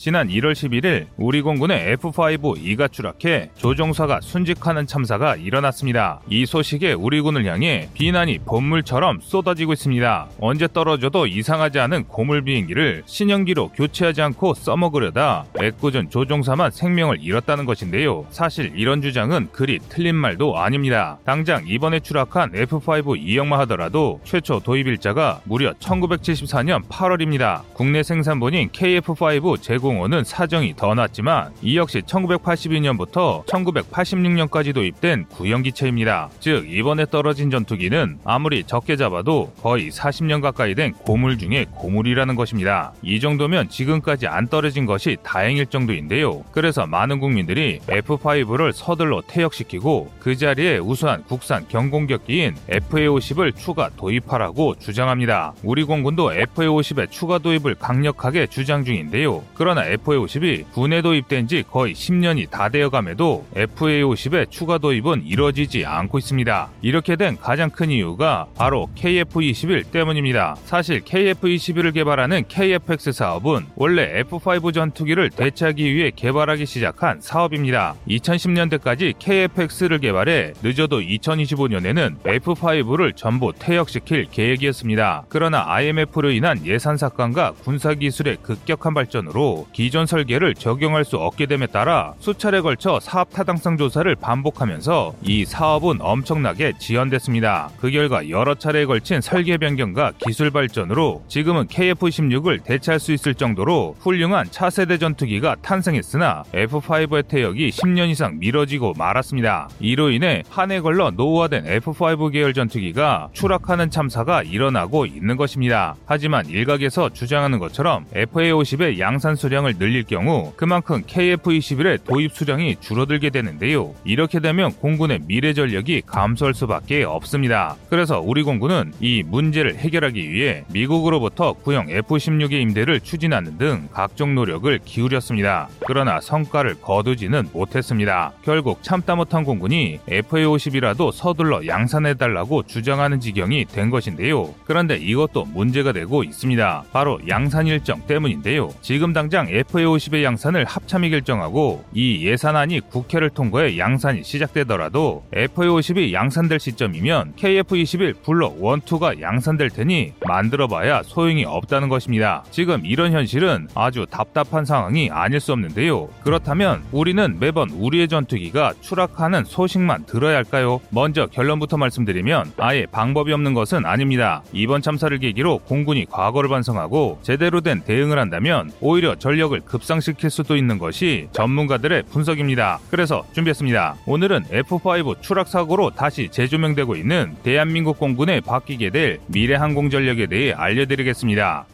지난 1월 11일 우리 공군의 F-5E가 추락해 조종사가 순직하는 참사가 일어났습니다. 이 소식에 우리 군을 향해 비난이 봇물처럼 쏟아지고 있습니다. 언제 떨어져도 이상하지 않은 고물 비행기를 신형기로 교체하지 않고 써먹으려다 애꿎은 조종사만 생명을 잃었다는 것인데요. 사실 이런 주장은 그리 틀린 말도 아닙니다. 당장 이번에 추락한 F-5E형만 하더라도 최초 도입일자가 무려 1974년 8월입니다. 국내 생산본인 KF-5 재고 공원은 사정이 더 낫지만 이 역시 1982년부터 1986년까지 도입된 구형기체입니다. 즉 이번에 떨어진 전투기는 아무리 적게 잡아도 거의 40년 가까이 된 고물 중에 고물이라는 것입니다. 이 정도면 지금까지 안 떨어진 것이 다행일 정도인데요. 그래서 많은 국민들이 F5를 서둘러 퇴역시키고 그 자리에 우수한 국산 경공격기인 FA50을 추가 도입하라고 주장합니다. 우리 공군도 FA50의 추가 도입을 강력하게 주장 중인데요. 그러나 FA50이 군에 도입된 지 거의 10년이 다 되어감에도 FA50의 추가 도입은 이뤄지지 않고 있습니다. 이렇게 된 가장 큰 이유가 바로 KF-21 때문입니다. 사실 KF-21을 개발하는 KFX 사업은 원래 F5 전투기를 대체하기 위해 개발하기 시작한 사업입니다. 2010년대까지 KFX를 개발해 늦어도 2025년에는 F5를 전부 퇴역시킬 계획이었습니다. 그러나 IMF로 인한 예산 삭감과 군사 기술의 급격한 발전으로 기존 설계를 적용할 수 없게 됨에 따라 수차례 걸쳐 사업 타당성 조사를 반복하면서 이 사업은 엄청나게 지연됐습니다. 그 결과 여러 차례에 걸친 설계 변경과 기술 발전으로 지금은 KF-16을 대체할 수 있을 정도로 훌륭한 차세대 전투기가 탄생했으나 F5의 퇴역이 10년 이상 미뤄지고 말았습니다. 이로 인해 한 해 걸러 노후화된 F5 계열 전투기가 추락하는 참사가 일어나고 있는 것입니다. 하지만 일각에서 주장하는 것처럼 FA-50의 양산 수량 수량을 늘릴 경우 그만큼 KF-21의 도입 수량이 줄어들게 되는데요. 이렇게 되면 공군의 미래 전력이 감소할 수밖에 없습니다. 그래서 우리 공군은 이 문제를 해결하기 위해 미국으로부터 구형 F-16의 임대를 추진하는 등 각종 노력을 기울였습니다. 그러나 성과를 거두지는 못했습니다. 결국 참다 못한 공군이 FA-50이라도 서둘러 양산해달라고 주장하는 지경이 된 것인데요. 그런데 이것도 문제가 되고 있습니다. 바로 양산 일정 때문인데요. 지금 당장 FA50의 양산을 합참이 결정하고 이 예산안이 국회를 통과해 양산이 시작되더라도 FA50이 양산될 시점이면 KF21 블록 1, 2가 양산될 테니 만들어봐야 소용이 없다는 것입니다. 지금 이런 현실은 아주 답답한 상황이 아닐 수 없는데요. 그렇다면 우리는 매번 우리의 전투기가 추락하는 소식만 들어야 할까요? 먼저 결론부터 말씀드리면 아예 방법이 없는 것은 아닙니다. 이번 참사를 계기로 공군이 과거를 반성하고 제대로 된 대응을 한다면 오히려 전력 전력을 급상시킬 수도 있는 것이 전문가들의 분석입니다. 그래서 준비했습니다. 오늘은 F5 추락 사고로 다시 재조명되고 있는 대한민국 공군에 바뀌게 될 미래 항공 전력에 대해 알려드리겠습니다.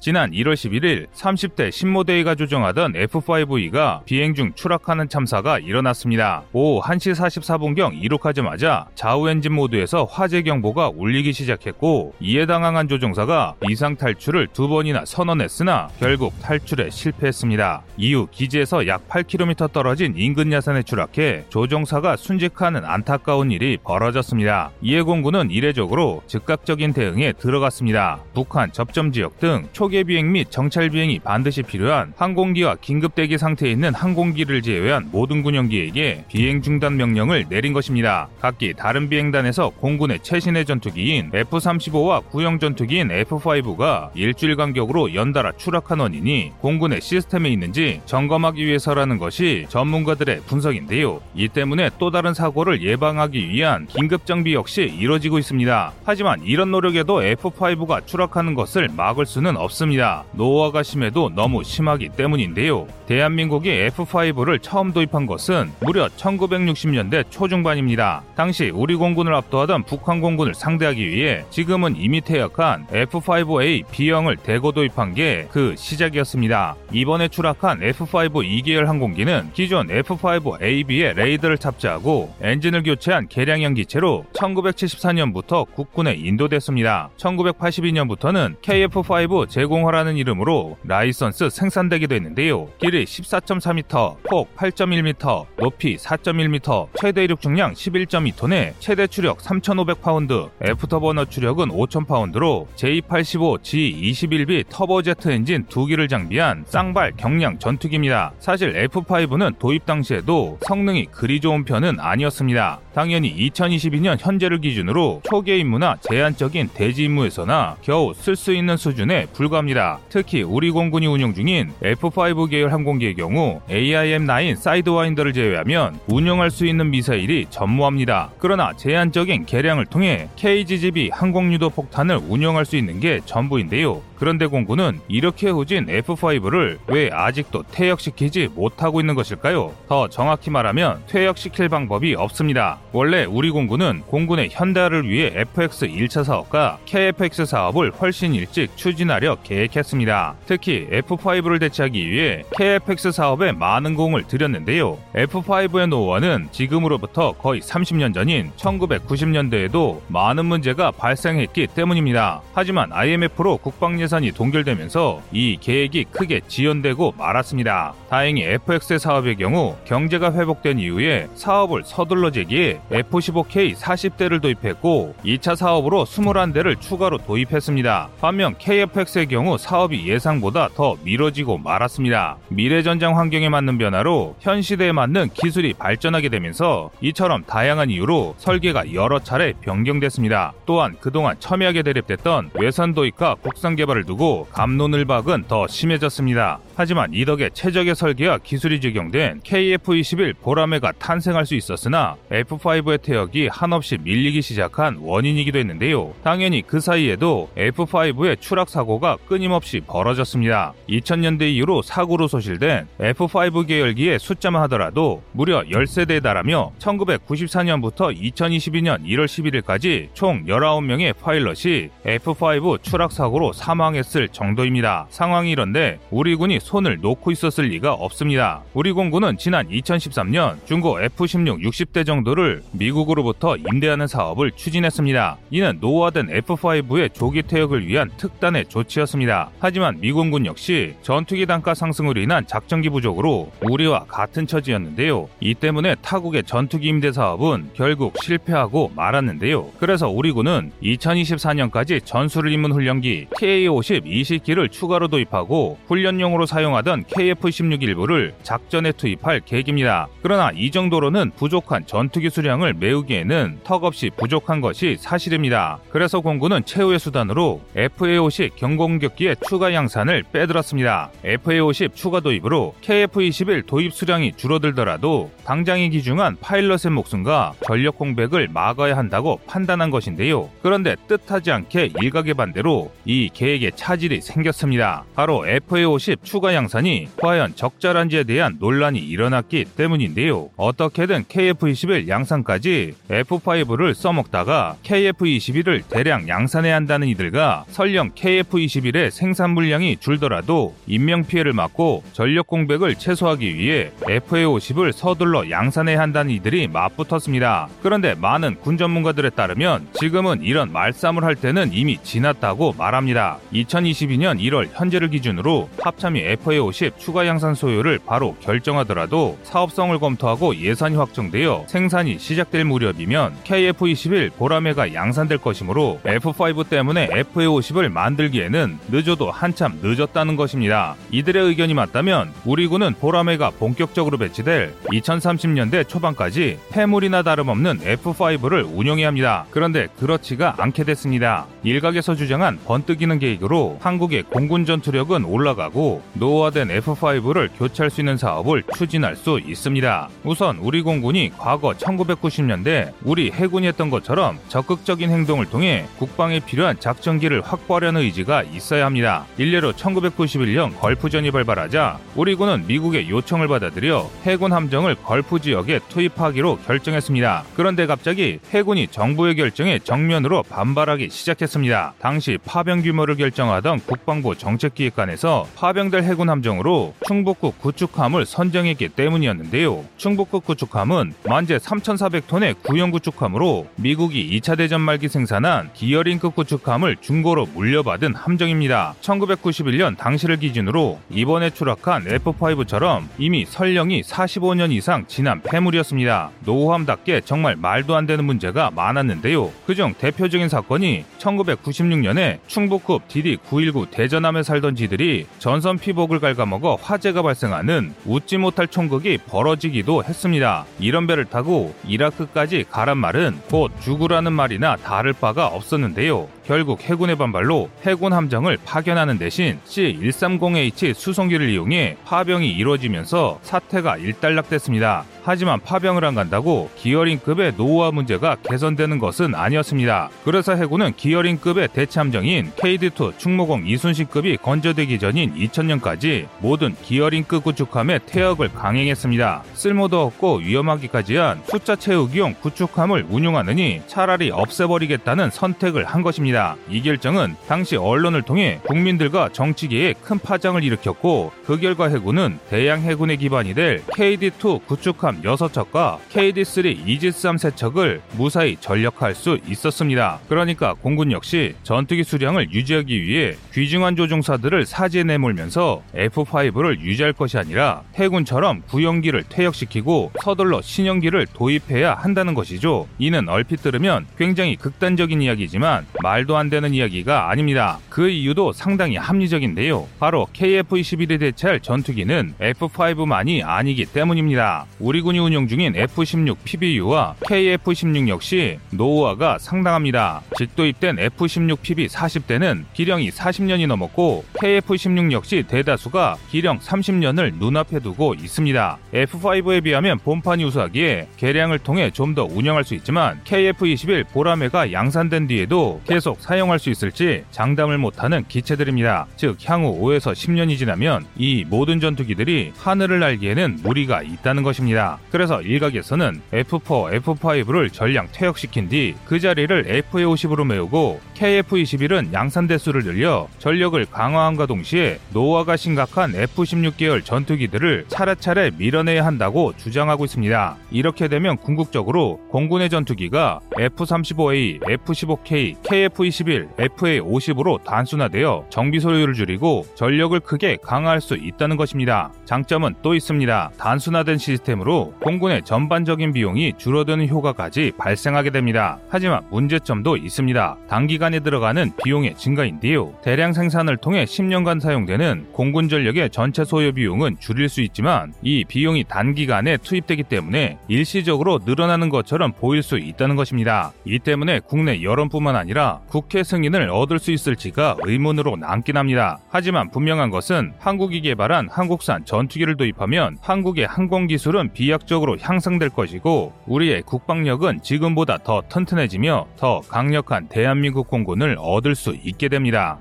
지난 1월 11일 30대 신모대위가 조정하던 F5E가 비행 중 추락하는 참사가 일어났습니다. 오후 1시 44분경 이륙하자마자 좌우 엔진 모드에서 화재 경보가 울리기 시작했고 이에 당황한 조종사가 이상 탈출을 두 번이나 선언했으나 결국 탈출에 실패했습니다. 이후 기지에서 약 8km 떨어진 인근 야산에 추락해 조종사가 순직하는 안타까운 일이 벌어졌습니다. 이에 공군은 이례적으로 즉각적인 대응에 들어갔습니다. 북한 접점 지역 등 초. 초계 비행 및 정찰 비행이 반드시 필요한 항공기와 긴급 대기 상태에 있는 항공기를 제외한 모든 군용기에게 비행 중단 명령을 내린 것입니다. 각기 다른 비행단에서 공군의 최신의 전투기인 F-35와 구형 전투기인 F-5가 일주일 간격으로 연달아 추락한 원인이 공군의 시스템에 있는지 점검하기 위해서라는 것이 전문가들의 분석인데요. 이 때문에 또 다른 사고를 예방하기 위한 긴급 정비 역시 이뤄지고 있습니다. 하지만 이런 노력에도 F-5가 추락하는 것을 막을 수는 없습니다. 없습니다. 노화가 심해도 너무 심하기 때문인데요. 대한민국이 F5를 처음 도입한 것은 무려 1960년대 초중반입니다. 당시 우리 공군을 압도하던 북한 공군을 상대하기 위해 지금은 이미 퇴역한 F5A B형을 대거 도입한 게 그 시작이었습니다. 이번에 추락한 F5 2계열 항공기는 기존 F5AB의 레이더를 탑재하고 엔진을 교체한 개량형 기체로 1974년부터 국군에 인도됐습니다. 1982년부터는 KF5 제공 제공호라는 이름으로 라이선스 생산되기도 했는데요. 길이 14.4m, 폭 8.1m, 높이 4.1m, 최대 이륙 중량 11.2톤에 최대 추력 3,500파운드, afterburner 추력은 5,000파운드로 J85G21B 터보제트 엔진 2기를 장비한 쌍발 경량 전투기입니다. 사실 F5는 도입 당시에도 성능이 그리 좋은 편은 아니었습니다. 당연히 2022년 현재를 기준으로 초계 임무나 제한적인 대지 임무에서나 겨우 쓸 수 있는 수준에 불과합니다. 특히 우리 공군이 운영 중인 F5 계열 항공기의 경우 AIM-9 Sidewinder를 제외하면 운영할 수 있는 미사일이 전무합니다. 그나마 제한적인 개량을 통해 KGGB 활공유도 폭탄을 운영할 수 있는 게 전부인데요. 그런데 공군은 이렇게 후진 F5를 왜 아직도 퇴역시키지 못하고 있는 것일까요? 더 정확히 말하면 퇴역시킬 방법이 없습니다. 원래 우리 공군은 공군의 현대화를 위해 FX 1차 사업과 KFX 사업을 훨씬 일찍 추진하려 계획했습니다. 특히 F5를 대체하기 위해 KFX 사업에 많은 공을 들였는데요. F5의 노후화는 지금으로부터 거의 30년 전인 1990년대에도 많은 문제가 발생했기 때문입니다. 하지만 IMF로 국방 예산 이 동결되면서 이 계획이 크게 지연되고 말았습니다. 다행히 FX 사업의 경우 경제가 회복된 이후에 사업을 서둘러 제기해 F-15K 40대를 도입했고 2차 사업으로 21대를 추가로 도입했습니다. 반면 KFX의 경우 사업이 예상보다 더 미뤄지고 말았습니다. 미래전장 환경에 맞는 변화로 현 시대에 맞는 기술이 발전하게 되면서 이처럼 다양한 이유로 설계가 여러 차례 변경됐습니다. 또한 그동안 첨예하게 대립됐던 외산 도입과 국산 개발을 두고 감론을 박은 더 심해졌습니다. 하지만 이 덕에 최적의 설계와 기술이 적용된 KF-21 보라매가 탄생할 수 있었으나 F5의 퇴역이 한없이 밀리기 시작한 원인이기도 했는데요. 당연히 그 사이에도 F5의 추락 사고가 끊임없이 벌어졌습니다. 2000년대 이후로 사고로 소실된 F5 계열기의 숫자만 하더라도 무려 10세대에 달하며 1994년부터 2022년 1월 11일까지 총 19명의 파일럿이 F5 추락 사고로 사망했을 정도입니다. 상황이 이런데 우리 군이 손을 놓고 있었을 리가 없습니다. 우리 공군은 지난 2013년 중고 F-16 60대 정도를 미국으로부터 임대하는 사업을 추진했습니다. 이는 노후화된 F-5의 조기 퇴역을 위한 특단의 조치였습니다. 하지만 미군군 역시 전투기 단가 상승으로 인한 작전기 부족으로 우리와 같은 처지였는데요. 이 때문에 타국의 전투기 임대 사업은 결국 실패하고 말았는데요. 그래서 우리 군은 2024년까지 전술을 입문 훈련기 KA-50 20기를 추가로 도입하고 훈련용으로 사용하던 KF-16 일부를 작전에 투입할 계획입니다. 그러나 이 정도로는 부족한 전투기 수량을 메우기에는 턱없이 부족한 것이 사실입니다. 그래서 공군은 최후의 수단으로 FA-50 경공격기의 추가 양산을 빼들었습니다. FA-50 추가 도입으로 KF-21 도입 수량이 줄어들더라도 당장이 기중한 파일럿의 목숨과 전력 공백을 막아야 한다고 판단한 것인데요. 그런데 뜻하지 않게 일각의 반대로 이 계획에 차질이 생겼습니다. 바로 FA-50 추가 양산이 과연 적절한지에 대한 논란이 일어났기 때문인데요. 어떻게든 KF-21 양산까지 F5를 써먹다가 KF-21을 대량 양산해야 한다는 이들과 설령 KF-21의 생산 물량이 줄더라도 인명 피해를 막고 전력 공백을 최소화하기 위해 FA-50을 서둘러 양산해야 한다는 이들이 맞붙었습니다. 그런데 많은 군 전문가들에 따르면 지금은 이런 말싸움을 할 때는 이미 지났다고 말합니다. 2022년 1월 현재를 기준으로 합참이 FA-50 추가 양산 소요를 바로 결정하더라도 사업성을 검토하고 예산이 확정되어 생산이 시작될 무렵이면 KF-21 보라매가 양산될 것이므로 F5 때문에 FA-50을 만들기에는 늦어도 한참 늦었다는 것입니다. 이들의 의견이 맞다면 우리 군은 보라매가 본격적으로 배치될 2030년대 초반까지 폐물이나 다름없는 F5를 운영해야 합니다. 그런데 그렇지가 않게 됐습니다. 일각에서 주장한 번뜩이는 계획으로 한국의 공군 전투력은 올라가고 노후화된 F5를 교체할 수 있는 사업을 추진할 수 있습니다. 우선 우리 공군이 과거 1990년대 우리 해군이 했던 것처럼 적극적인 행동을 통해 국방에 필요한 작전기를 확보하려는 의지가 있어야 합니다. 일례로 1991년 걸프전이 발발하자 우리 군은 미국의 요청을 받아들여 해군 함정을 걸프 지역에 투입하기로 결정했습니다. 그런데 갑자기 해군이 정부의 결정에 정면으로 반발하기 시작했습니다. 당시 파병 규모를 결정하던 국방부 정책기획관에서 파병될 해군 함정으로 충북급 구축함을 선정했기 때문이었는데요. 충북급 구축함은 만재 3,400톤의 구형 구축함으로 미국이 2차 대전 말기 생산한 기어링급 구축함을 중고로 물려받은 함정입니다. 1991년 당시를 기준으로 이번에 추락한 F5처럼 이미 선령이 45년 이상 지난 폐물이었습니다. 노후함답게 정말 말도 안 되는 문제가 많았는데요. 그중 대표적인 사건이 1996년에 충북급 DD-919 대전함에 살던 지들이 전선 피 복을 갉아먹어 화재가 발생하는 웃지 못할 총극이 벌어지기도 했습니다. 이런 배를 타고 이라크까지 가란 말은 곧 죽으라는 말이나 다를 바가 없었는데요. 결국 해군의 반발로 해군 함정을 파견하는 대신 C-130H 수송기를 이용해 파병이 이루어지면서 사태가 일단락됐습니다. 하지만 파병을 안 간다고 기어링급의 노후화 문제가 개선되는 것은 아니었습니다. 그래서 해군은 기어링급의 대참정인 KD2 충무공 이순신급이 건조되기 전인 2000년까지 모든 기어링급 구축함의 퇴역을 강행했습니다. 쓸모도 없고 위험하기까지 한 숫자 채우기용 구축함을 운용하느니 차라리 없애버리겠다는 선택을 한 것입니다. 이 결정은 당시 언론을 통해 국민들과 정치계에 큰 파장을 일으켰고 그 결과 해군은 대양 해군의 기반이 될 KD2 구축함 6척과 KD3 이지스3 세척을 무사히 전력할 수 있었습니다. 그러니까 공군 역시 전투기 수량을 유지하기 위해 귀중한 조종사들을 사지에 내몰면서 F5를 유지할 것이 아니라 해군처럼 구형기를 퇴역시키고 서둘러 신형기를 도입해야 한다는 것이죠. 이는 얼핏 들으면 굉장히 극단적인 이야기지만 말도 안 되는 이야기가 아닙니다. 그 이유도 상당히 합리적인데요. 바로 KF-21에 대체할 전투기는 F5만이 아니기 때문입니다. 우리 군이 운용 중인 F-16 PBU와 KF-16 역시 노후화가 상당합니다. 직도입된 F-16 PB 40대는 기령이 40년이 넘었고 KF-16 역시 대다수가 기령 30년을 눈앞에 두고 있습니다. F5에 비하면 본판이 우수하기에 개량을 통해 좀 더 운영할 수 있지만 KF-21 보라매가 양산된 뒤에도 계속 사용할 수 있을지 장담을 못하는 기체들입니다. 즉 향후 5에서 10년이 지나면 이 모든 전투기들이 하늘을 날기에는 무리가 있다는 것입니다. 그래서 일각에서는 F4, F5를 전량 퇴역시킨 뒤 그 자리를 FA50으로 메우고 KF21은 양산 대수를 늘려 전력을 강화함과 동시에 노화가 심각한 F16 계열 전투기들을 차례차례 밀어내야 한다고 주장하고 있습니다. 이렇게 되면 궁극적으로 공군의 전투기가 F35A, F15K, KF21, FA50으로 단순화되어 정비 소요를 줄이고 전력을 크게 강화할 수 있다는 것입니다. 장점은 또 있습니다. 단순화된 시스템으로 공군의 전반적인 비용이 줄어드는 효과까지 발생하게 됩니다. 하지만 문제점도 있습니다. 단기간에 들어가는 비용의 증가인데요. 대량 생산을 통해 10년간 사용되는 공군 전력의 전체 소요 비용은 줄일 수 있지만 이 비용이 단기간에 투입되기 때문에 일시적으로 늘어나는 것처럼 보일 수 있다는 것입니다. 이 때문에 국내 여론뿐만 아니라 국회 승인을 얻을 수 있을지가 의문으로 남긴 합니다. 하지만 분명한 것은 한국이 개발한 한국산 전투기를 도입하면 한국의 항공 기술은 비약적으로 향상될 것이고 우리의 국방력은 지금보다 더 튼튼해지며 더 강력한 대한민국 공군을 얻을 수 있게 됩니다.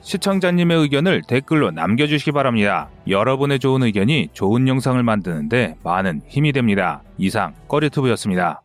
시청자님의 의견을 댓글로 남겨주시기 바랍니다. 여러분의 좋은 의견이 좋은 영상을 만드는데 많은 힘이 됩니다. 이상 꺼리투브였습니다.